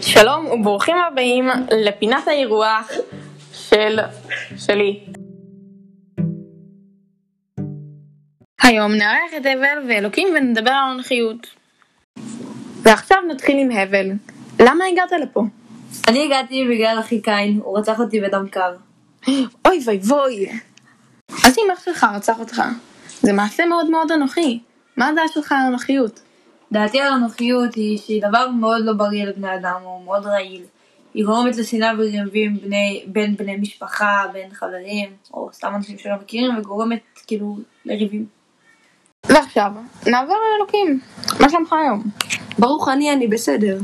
שלום וברוכים הבאים לפינת האירוח של... שלי. היום נארח את הבל ואלוקים ונדבר על אנכיות. ועכשיו נתחיל עם הבל. למה הגעת לפה? אני הגעתי בגלל אחי קין, הוא רצח אותי בדם קר. אוי ואי ווי. אז אם אח שלך רצח אותך, זה מעשה מאוד מאוד אנוכי. מה הדעה שלך על אנוכיות? דעתי על אנוכיות היא שהיא דבר מאוד לא בריא לבני אדם, הוא מאוד רעיל. היא גורמת לשנאה וריבים בין בני משפחה, בין חברים, או סתם אנשים שלא מכירים, וגורמת כאילו לריבים. ועכשיו, נעבור לאלוקים. מה שלומך היום? ברוך אני, אני בסדר.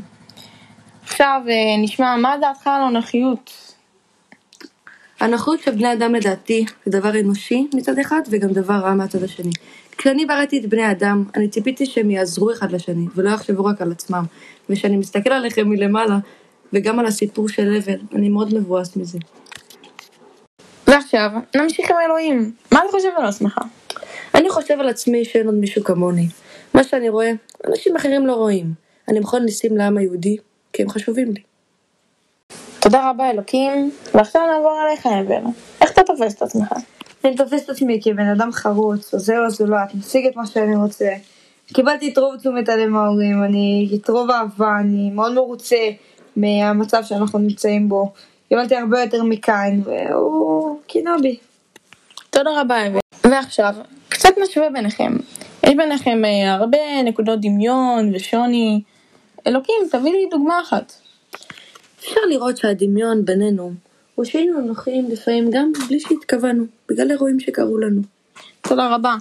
עכשיו אה, נשמע מה דעתך על אנוכיות. הנוחות של בני אדם לדעתי זה דבר אנושי מצד אחד וגם דבר רע מהצד השני. כשאני בראתי את בני האדם, אני ציפיתי שהם יעזרו אחד לשני ולא יחשבו רק על עצמם. וכשאני מסתכל עליכם מלמעלה וגם על הסיפור של הבל, אני מאוד מבואס מזה. ועכשיו, נמשיך עם אלוהים. מה אתה חושב על עצמך? אני חושב על עצמי שאין עוד מישהו כמוני. מה שאני רואה, אנשים אחרים לא רואים. אני מכון ניסים לעם היהודי, כי הם חשובים לי. תודה רבה אלוקים, ועכשיו נעבור אליך הבל. איך אתה תופס את עצמך? אני תופס את עצמי כבן אדם חרוץ, עוזר לזולת, משיג את מה שאני רוצה. קיבלתי את רוב תשומת הלב מההורים, אני את רוב האהבה, אני מאוד מרוצה מהמצב שאנחנו נמצאים בו. קיבלתי הרבה יותר מקין, והוא קינה בי. תודה רבה הבל. ועכשיו, קצת נשווה ביניכם. יש ביניכם אה, הרבה נקודות דמיון ושוני. אלוקים, תביא לי דוגמה אחת. אפשר לראות שהדמיון בינינו הוא שהיינו נוחים לפעמים גם בלי שהתכוונו, בגלל אירועים שקרו לנו. תודה רבה.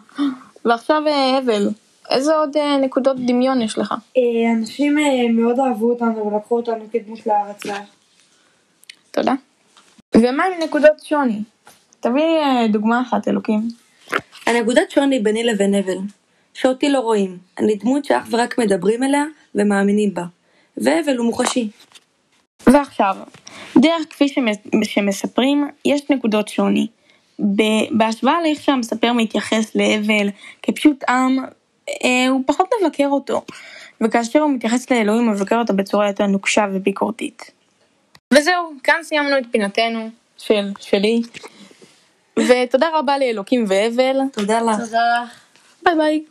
ועכשיו אה, הבל, איזה עוד אה, נקודות דמיון יש לך? אנשים מאוד אהבו אותנו ולקחו אותנו כדמות להערצה. תודה. ומה עם נקודות שוני? תביא לי אה, דוגמה אחת אלוקים. הנקודת שוני ביני לבין הבל, שאותי לא רואים, אני דמות שאך ורק מדברים אליה ומאמינים בה, והבל הוא מוחשי. ועכשיו, דרך כפי שמס- שמספרים, יש נקודות שוני. ב- בהשוואה לאיך שהמספר מתייחס להבל כפשוט עם, אה, הוא פחות מבקר אותו, וכאשר הוא מתייחס לאלוהים הוא מבקר אותו בצורה יותר נוקשה וביקורתית. וזהו, כאן סיימנו את פינתנו של שלי, ותודה רבה לאלוקים והבל, תודה לך. תודה. ביי ביי.